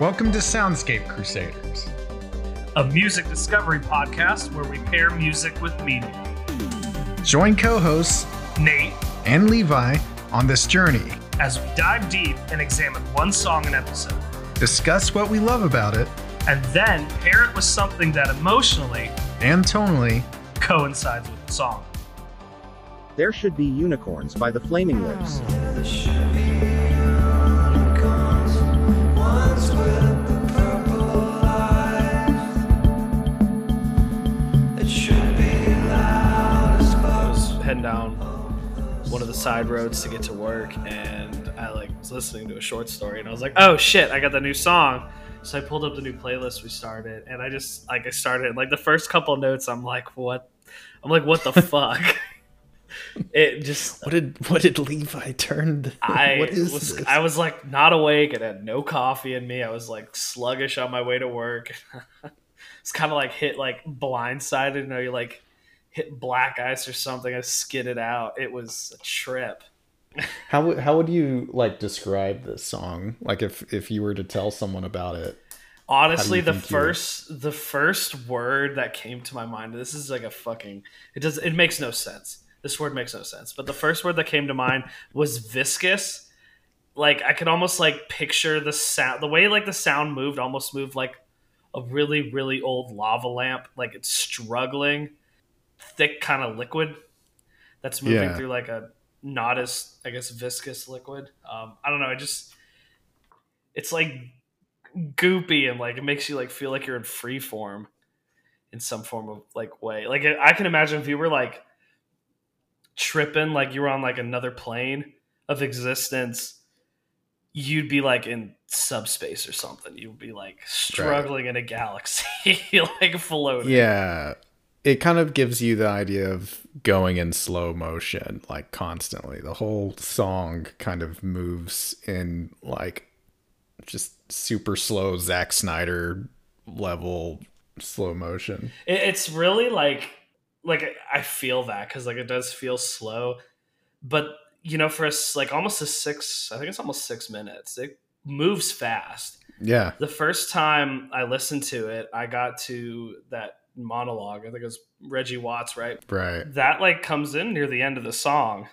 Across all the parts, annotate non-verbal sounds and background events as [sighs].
Welcome to Soundscape Crusaders. a music discovery podcast where we pair music with meaning. Join co hosts Nate, and Levi on this journey. as we dive deep and examine one song an episode, Discuss what we love about it and then pair it with something that emotionally and tonally. coincides with the song. There Should Be Unicorns by the Flaming Lips. Heading down one of the side roads to get to work, and I like was listening to a short story, and I was like, "Oh shit, I got the new song." So I pulled up the new playlist we started, and I just like I started like the first couple notes. I'm like, "What?" I'm like, "What the [laughs] fuck?" It just What did what did Levi turn? [laughs] I what is was this? I was like not awake and had no coffee in me. I was like sluggish on my way to work. [laughs] it's kind of like hit like blindsided. You know, you're like hit black ice or something. I skidded out. It was a trip. how would how would you like describe this song? Like if if you were to tell someone about it. Honestly, the think you- first the first word that came to my mind. This is like a fucking. It does. It makes no sense. This word makes no sense. But the first word that came to mind was viscous. Like I could almost like picture the sound. The way like the sound moved almost moved like a really really old lava lamp. Like it's struggling, thick kind of liquid that's moving Yeah. through like a not as I guess viscous liquid. Um, I don't know. I just it's like goopy and like it makes you like feel like you're in free form in some form of like way. Like I can imagine if you were like tripping, like you were on like another plane of existence, you'd be like in subspace or something. You'd be like struggling in a galaxy, [laughs] like floating. Yeah. It kind of gives you the idea of going in slow motion, like constantly. The whole song kind of moves in like just super slow Zack Snyder level slow motion. It's really like like I feel that because like it does feel slow, but you know, for us like almost a six, I think it's almost six minutes. It moves fast. Yeah. The first time I listened to it, I got to that monologue. I think it was Reggie Watts, right? Right. That like comes in near the end of the song,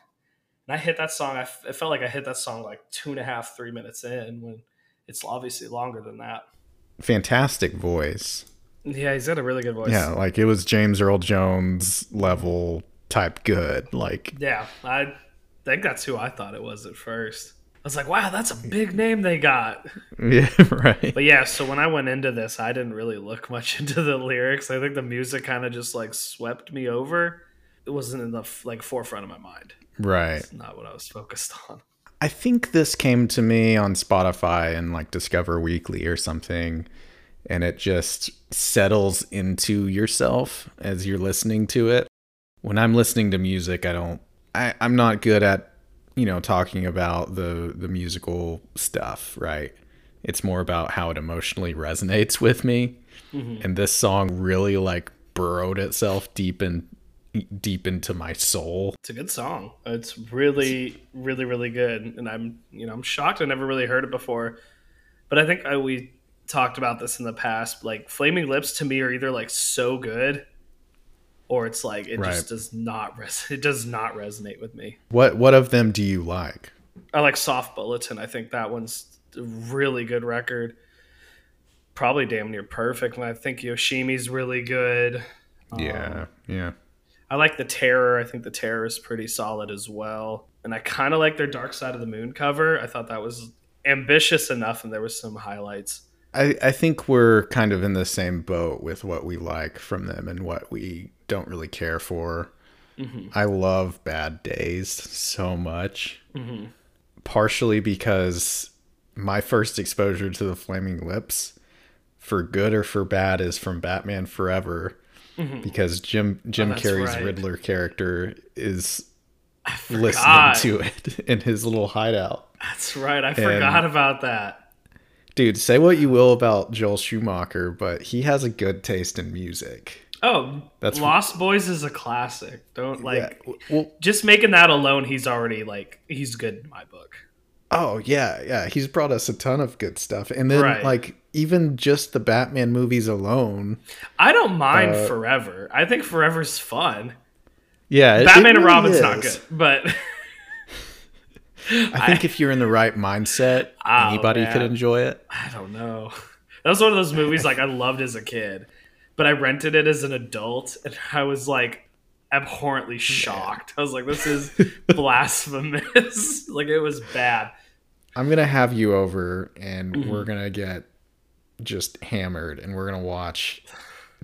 and I hit that song. I f- it felt like I hit that song like two and a half, three minutes in when it's obviously longer than that. Fantastic voice. Yeah, he's got a really good voice. Yeah, like it was James Earl Jones level type good. Like Yeah, I think that's who I thought it was at first. I was like, wow, that's a big name they got. [laughs] yeah, right. But yeah, so when I went into this, I didn't really look much [laughs] into the lyrics. I think the music kind of just like swept me over. It wasn't in the like forefront of my mind. Right. It's not what I was focused on. I think this came to me on Spotify and like Discover Weekly or something, and it just settles into yourself as you're listening to it. When I'm listening to music, I don't, I, I'm not good at, you know, talking about the the musical stuff, right? It's more about how it emotionally resonates with me, mm-hmm. and this song really like burrowed itself deep in deep into my soul. It's a good song. It's really, really, really good, and I'm, you know, I'm shocked I never really heard it before. But I think I, we talked about this in the past. Like Flaming Lips to me are either like so good, or it's like it Right. just does not res- [laughs] it does not resonate with me. What what of them do you like? I like Soft Bulletin. I think that one's a really good record. Probably damn near perfect. And I think Yoshimi's really good. Yeah, um, yeah. I like the Terror. I think the Terror is pretty solid as well. And I kind of like their Dark Side of the Moon cover. I thought that was ambitious enough, and there was some highlights. I, I think we're kind of in the same boat with what we like from them and what we don't really care for. Mm-hmm. I love Bad Days so much. Mm-hmm. Partially because my first exposure to the Flaming Lips, for good or for bad, is from Batman Forever. Mm-hmm. Because Jim Jim Oh, Carrey's right. Riddler character is listening to it [laughs] in his little hideout. That's right. I forgot about that. Dude, say what you will about Joel Schumacher, but he has a good taste in music. Oh, That's- Lost Boys is a classic. Don't like yeah. Well, just making that alone. He's already like he's good in my book. Oh yeah, yeah. He's brought us a ton of good stuff, and then Right. like even just the Batman movies alone. I don't mind Uh, Forever. I think Forever's fun. Yeah, Batman and Robin's not good, but [laughs] I think if you're in the right mindset, [laughs] Oh, anybody could enjoy it. I don't know. [laughs] That was one of those movies like I loved as a kid, but I rented it as an adult, and [laughs] I was like abhorrently shocked. I was like, "This is [laughs] blasphemous!" [laughs] like it was bad. I'm gonna have you over, and Mm-hmm. we're gonna get just hammered, and we're gonna watch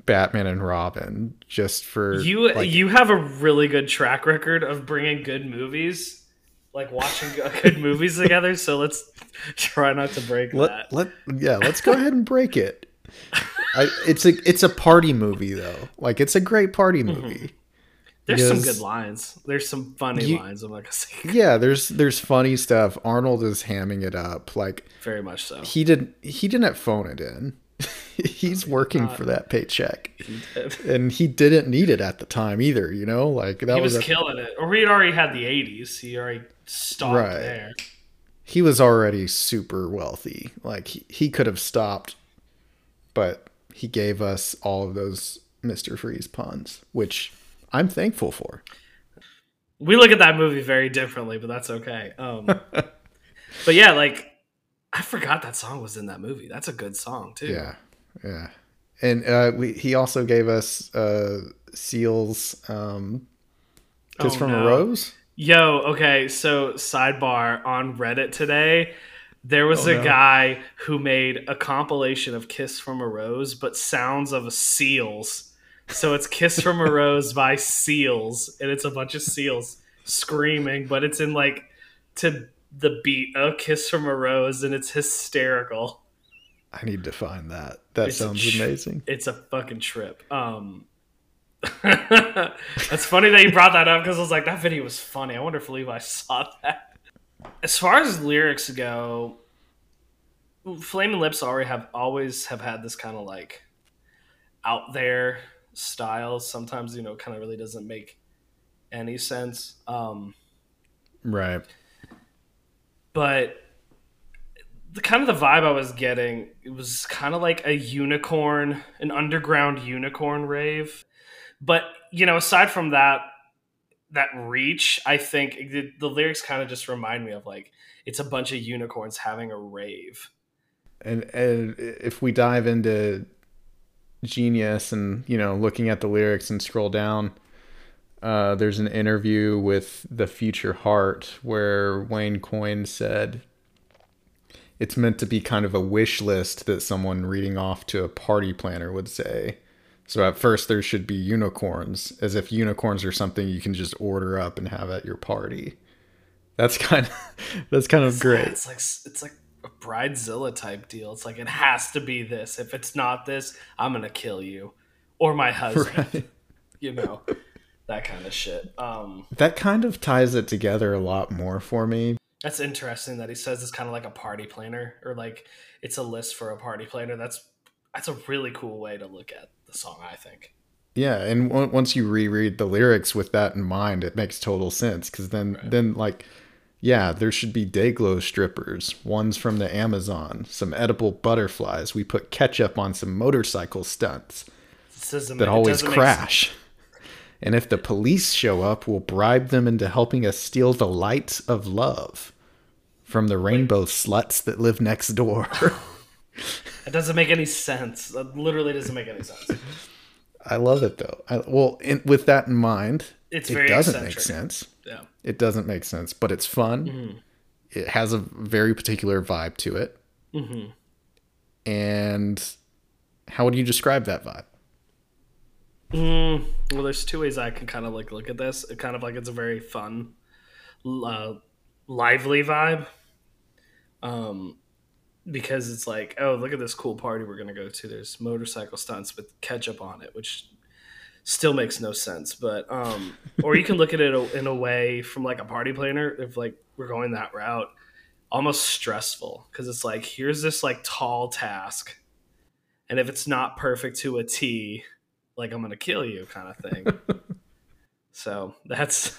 Batman and Robin just for You like, you have a really good track record of bringing good movies, like watching good movies together. So let's try not to break that. let, let yeah let's go ahead and break it I, it's a it's a party movie though like it's a great party Mm-hmm. movie There's some good lines. There's some funny You- lines. I'm not gonna say [laughs] yeah there's there's funny stuff arnold is hamming it up like very much so. he didn't he didn't phone it in [laughs] he's working for that paycheck He [laughs] and he didn't need it at the time either you know like that he was, was a- killing it. Or we had already had the '80s. He already stopped Right. there. he was already super wealthy like he, he could have stopped but he gave us all of those mr freeze puns which i'm thankful for We look at that movie very differently, but that's okay. Um, [laughs] but yeah, like I forgot that song was in that movie. That's a good song too. Yeah, yeah. And uh, we, he also gave us uh, Seal's um, "Kiss Oh, from no. a Rose." Yo, okay, so sidebar on Reddit today, there was Oh, a no. guy who made a compilation of Kiss from a Rose, but sounds of seals. So it's Kiss [laughs] from a Rose by Seals, and it's a bunch of seals screaming, but it's in like to the beat of Kiss from a Rose, and it's hysterical. I need to find that. That It's sounds tr- amazing. It's a fucking trip. Um [laughs] That's funny that you brought that up because I was like, that video was funny. I wonder if Levi saw that. As far as lyrics go, Flaming Lips already have always have had this kind of like out there style. Sometimes, you know, kind of really doesn't make any sense. Um Right. but the kind of the vibe I was getting, it was kind of like a unicorn, an underground unicorn rave. But you know, aside from that, that reach, I think the, the lyrics kind of just remind me of like it's a bunch of unicorns having a rave. And and if we dive into genius and you know looking at the lyrics and scroll down, uh, there's an interview with the Future Heart where Wayne Coyne said it's meant to be kind of a wish list that someone reading off to a party planner would say. So at first there should be unicorns, as if unicorns are something you can just order up and have at your party. That's kind of [laughs] that's kind of great. It's like it's like a bridezilla type deal. It's like it has to be this. If it's not this, I'm gonna kill you or my [laughs] husband. Right. You know, that kind of shit. Um, That kind of ties it together a lot more for me. That's interesting that he says it's kind of like a party planner or like it's a list for a party planner. That's that's a really cool way to look at the song, I think. Yeah, and on- once you reread the lyrics with that in mind, it makes total sense because then then like yeah, there should be Dayglow strippers, ones from the Amazon, some edible butterflies. We put ketchup on some motorcycle stunts that always crash. And if the police show up, we'll bribe them into helping us steal the light of love from the rainbow sluts that live next door. [laughs] It doesn't make any sense. That literally doesn't make any sense. I love it though. I, well, in, with that in mind, It's it very doesn't make sense. Yeah. It doesn't make sense, but it's fun. Mm-hmm. It has a very particular vibe to it. Mm-hmm. And how would you describe that vibe? Mm, well, there's two ways I can kind of like look at this. It kind of like it's a very fun, uh, lively vibe. Um, because it's like, oh, look at this cool party we're gonna go to. There's motorcycle stunts with ketchup on it, which still makes no sense. But um, [laughs] or you can look at it in a way from like a party planner if like we're going that route, almost stressful because it's like here's this like tall task, and if it's not perfect to a T, like I'm gonna kill you kind of thing. [laughs] so that's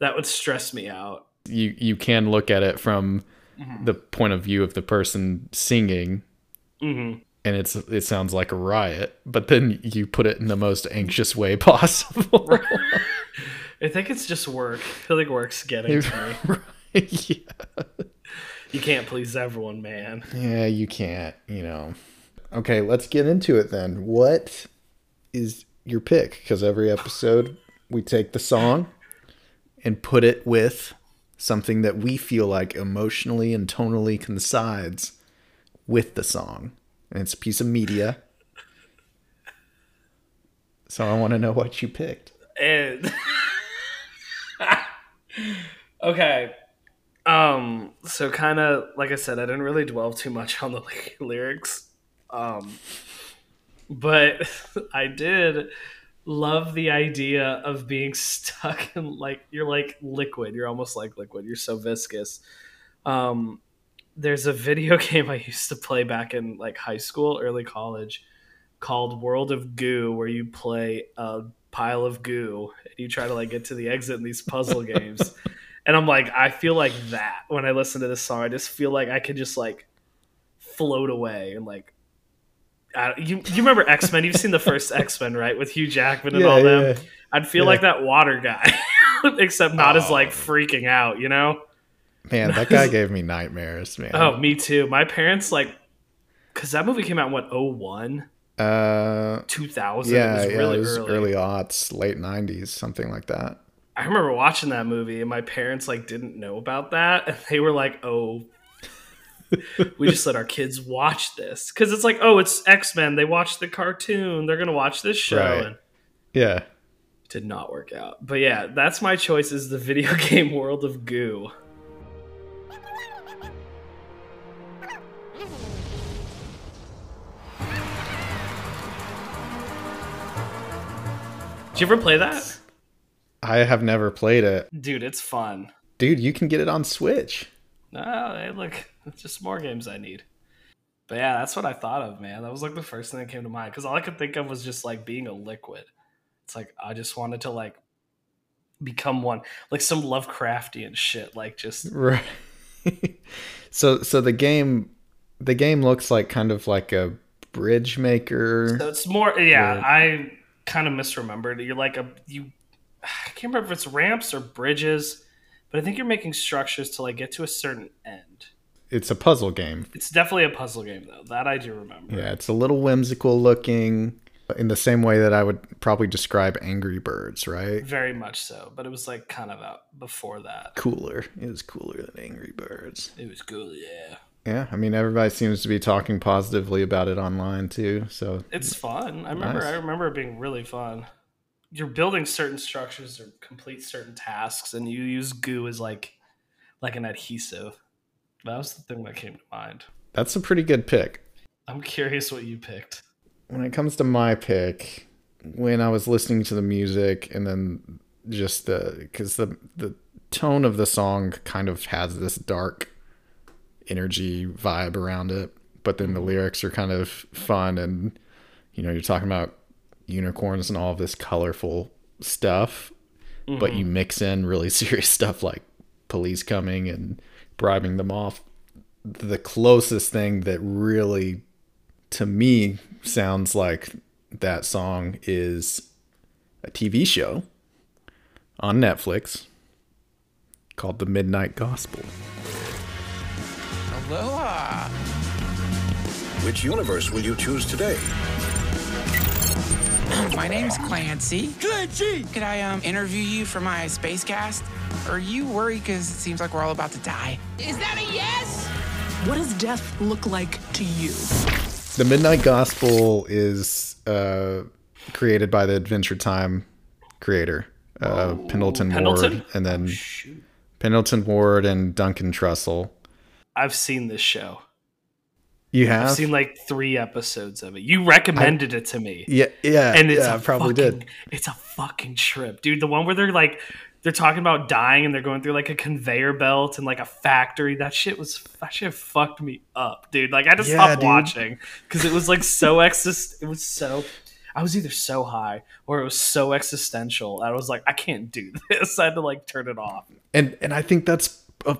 that would stress me out. You you can look at it from the point of view of the person singing hmm and it's it sounds like a riot, but then you put it in the most anxious way [laughs] possible. [laughs] I think it's just work. I feel like work's getting to me. [laughs] yeah. You can't please everyone, man. yeah, you can't, you know. Okay, let's get into it then. What is your pick? Because every episode we take the song and put it with something that we feel like emotionally and tonally coincides with the song. And it's a piece of media. So I want to know what you picked. And [laughs] okay. Um so kind of like I said I didn't really dwell too much on the lyrics. Um but [laughs] I did love the idea of being [laughs] stuck in like you're like liquid. You're almost like liquid. You're so viscous. Um there's a video [laughs] game I used to play back in like high school, early college called World of Goo where you play a pile of goo and you try to like get to the exit in these puzzle [laughs] games. And I'm like, I feel like that when I listen to this song. I just feel like I could just like float away and like. You you remember X Men? You've seen the first [laughs] X Men, right? With Hugh Jackman and Yeah, all them. yeah. I'd feel like that water guy, [laughs] except not as Oh. like freaking out. You know? Man, that guy gave me nightmares, man. Oh, me too. My parents like, because that movie came out in what 01, Uh 2000. yeah, it was yeah, really it was early. early aughts, late '90s, something like that. I remember watching that movie, and my parents like didn't know about that, and they were like, "Oh." We just let our kids watch this because it's like, oh, it's X Men. They watch the cartoon. They're gonna watch this show, Right. and Yeah, it did not work out. But yeah, that's my choice. Is the video [laughs] game world of goo. Did you ever play that? I have never played it, Dude, it's fun. dude. You can get it on Switch. No, hey, look, [laughs] just more games I need. But yeah, that's what I thought of, man. That was like the first thing that came to mind because all I could think of was just like being a liquid. It's like I just wanted to like become one, like some Lovecraftian shit, like just [laughs] Right. so, so the game, the game looks like kind of like a bridge maker. So it's more, yeah. Right. I kind of misremembered. You're like a you. [sighs] I can't remember if it's ramps or bridges, but I think you're making structures to like get to a certain end. It's a puzzle game. It's definitely a puzzle game though. That I do remember. Yeah, it's a little whimsical looking, in the same way that I would probably describe Angry Birds, right? Very much so, but it was like kind of out before that. Cooler. It was cooler than Angry Birds. It was cool, yeah. Yeah, I mean everybody seems to be talking positively about it online too. So It's fun. I remember. Nice. I remember it being really fun. You're building certain structures or complete certain tasks, and you use goo as like like an adhesive. That was the thing that came to mind. that's a pretty good pick. I'm curious what you picked. when it comes to my pick, when I was listening to the music and then just the because the the tone of the song kind of has this dark energy vibe around it, but then the mm-hmm. lyrics are kind of fun and you know you're talking about unicorns and all of this colorful stuff, but you mm-hmm. mix in really [laughs] serious stuff like police coming and bribing them off. The closest thing that really to me sounds like that song is a TV show on Netflix called The Midnight Gospel. Aloha. Which universe will you choose today? [clears throat] My name's Clancy. Clancy! Could I um interview you for my space cast? Are you worried because it seems like we're all about to die? Is that a yes? What does death look like to you? The Midnight Gospel is uh, created by the Adventure Time creator, uh, Pendleton, Pendleton? Ward, and then Shoot. Pendleton Ward and Duncan Trussell. I've seen this show. You I've seen like three episodes of it. You recommended it to me. yeah, yeah, and it's yeah, a I probably fucking, did. It's a fucking trip, dude. The one where they're like, they're talking about dying and they're going through like a conveyor belt and like a factory. That shit was that shit fucked me up, dude. Like I just Yeah, stopped dude. watching because it was like so [laughs] exist. It was so. I was either so high or it was so existential. I was like, I can't do [laughs] this. I had to like turn it off. and and I think that's a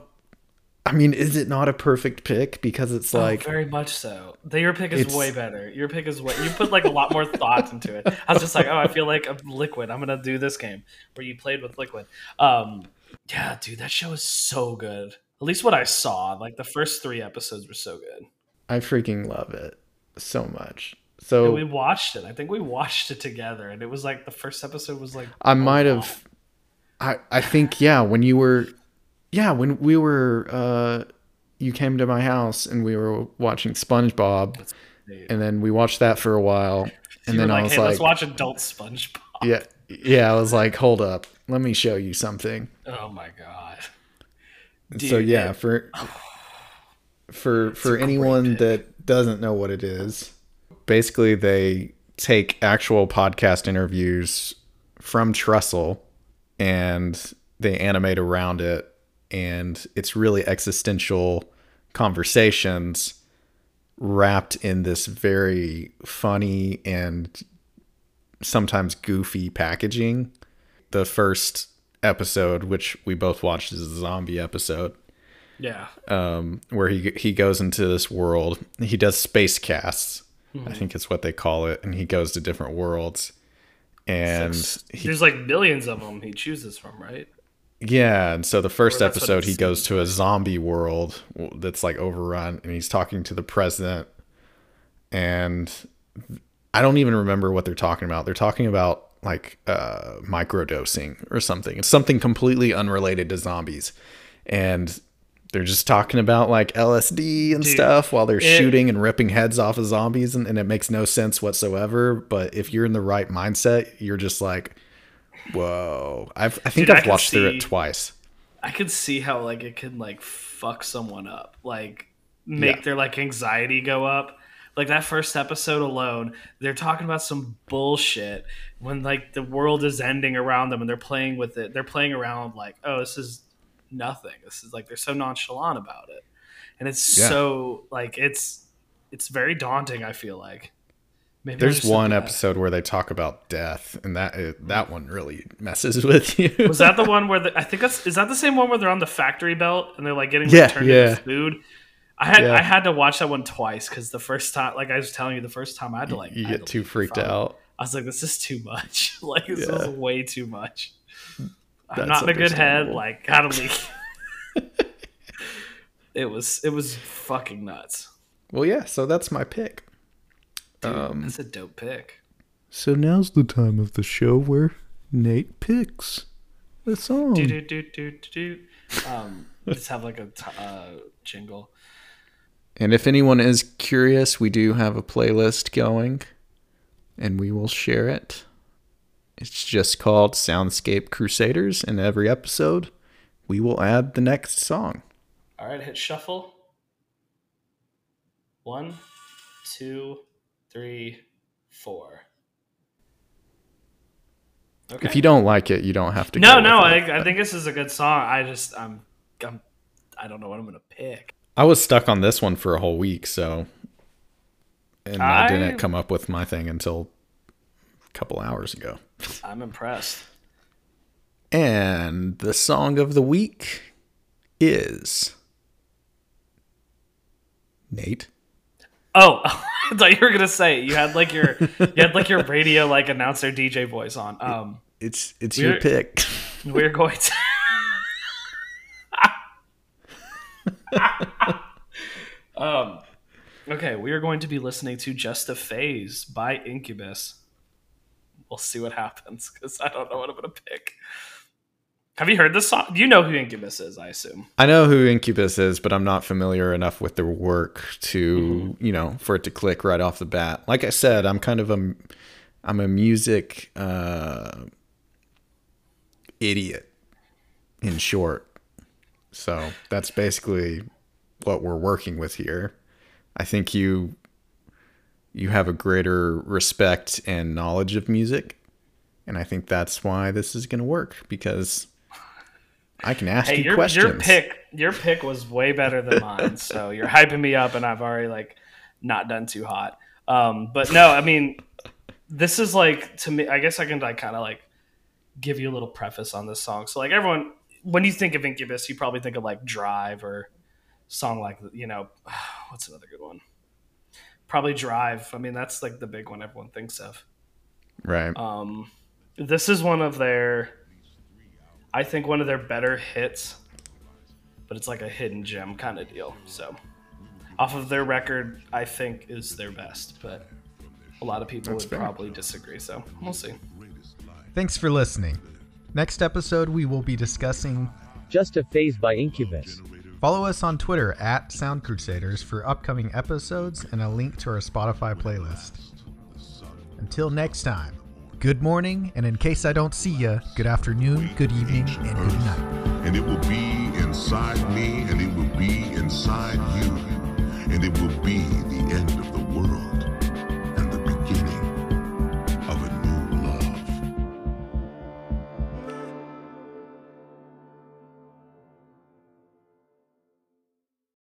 I mean, is it not a perfect pick? Because it's like, oh, very much so. The, your pick is way better. Your pick is way. You put like a lot more thought into it. I was just like, oh, I feel like a liquid. I'm gonna do this game where you played with liquid. Um, yeah, dude, that show is so good. At least what I saw, like the first three episodes were so good. I freaking love it so much. So we watched it. I think we watched it together, and it was like the first episode was like I might oh, have. I I think yeah. When you were, yeah, when we were, uh, you came to my house and we were watching SpongeBob, and then we watched that for a while, and then I like, was hey, like, let's watch Adult SpongeBob. yeah, yeah. I was like, hold up, let me show you something. Oh my god. so yeah, for for [sighs] for anyone that doesn't know what it is, basically they take actual podcast interviews from Trussell and they animate around it and it's really existential conversations wrapped in this very funny and sometimes goofy packaging. The first episode, which we both watched, is a zombie episode Yeah. um, where he he goes into this world. He does space casts, I think it's what they call it, and he goes to different worlds. And he, There's like millions of them he chooses from, right? Yeah, and so the first Or that's what episode, he goes to a zombie world that's like overrun, and he's talking to the president. And I don't even remember what they're talking about. They're talking about like uh, microdosing or something. It's something completely unrelated to zombies, and they're just talking about like LSD and Dude, stuff while they're it- shooting and ripping heads off of zombies, and, and it makes no sense whatsoever. But if you're in the right mindset, you're just like, whoa! I've I think Dude, I I've can watched through it twice. I could see how like it can like fuck someone up, like make Yeah. their like anxiety go up. Like that first episode alone, they're talking about some bullshit when like the world is ending around them and they're playing with it. They're playing around like, oh, this is nothing. This is like they're so nonchalant about it, and it's Yeah. so like it's it's very daunting. I feel like. Maybe There's one episode where they talk about death, and that uh, that one really messes [laughs] with you. Was that the one where the, I think that's is that the same one where they're on the factory belt and they're like getting Yeah, turned yeah. into food? I had Yeah. I had to watch that one twice because the first time, like I was telling you, the first time I had to like you I get to too leave freaked from out. I was like, this is too much. [laughs] like this Yeah. is way too much. I'm not in a good head. understandable. Like gotta [laughs] leave. it was it was fucking nuts. Well, yeah. So that's my pick. Dude, Um, that's a dope pick. So now's the time of the show where Nate picks a song. Do do do do do do. Um, [laughs] just have like a t- uh, jingle. And if anyone is curious, we do have a playlist going, and we will share it. It's just called Soundscape Crusaders, and every episode, we will add the next song. All right, hit shuffle. One, two, three, four. Okay. If you don't like it, you don't have to. no, go no, with it. I, I think this is a good song. I just, I'm, I'm, I don't know what I'm gonna pick. I was stuck on this one for a whole week, so and I, I- didn't come up with my thing until a couple hours ago. I'm impressed. And the song of the week is Nate. Oh, [laughs] I thought you were gonna say you had like your, you had like your radio like announcer DJ voice on. Um, It's it's your pick. [laughs] we're going to. [laughs] um, okay, we are going to be listening to "Just a Phase" by Incubus. We'll see what happens because I don't know what I'm going to pick. Have you heard this song? You know who Incubus is, I assume. I know who Incubus is, but I'm not familiar enough with their work to, Mm-hmm. you know, for it to click right off the bat. Like I said, I'm kind of a I'm a music uh idiot in short. So, that's basically what we're working with here. I think you you have a greater respect and knowledge of music, and I think that's why this is going to work because I can ask Hey, you your questions. your pick your pick was way better than mine, so [laughs] you're hyping me up, and I've already like not done too hot. Um, but no, I mean, this is like to me. I guess I can like kind of like give you a little preface on this song. So like everyone, when you think of Incubus, you probably think of like Drive or song like you know, [sighs] what's another good one? Probably Drive. I mean, that's like the big one everyone thinks of. Right. Um, this is one of their, I think one of their better hits, but it's like a hidden gem kind of deal. So, off of their record, I think is their best, but a lot of people That's would fair. probably disagree. So we'll see. Thanks for listening. Next episode, we will be discussing. Just a Phase by Incubus. Follow us on Twitter at Sound Crusaders for upcoming episodes and a link to our Spotify playlist. Until next time, good morning, and in case I don't see you, good afternoon, good evening, and good night. And it will be inside me, and it will be inside you, and it will be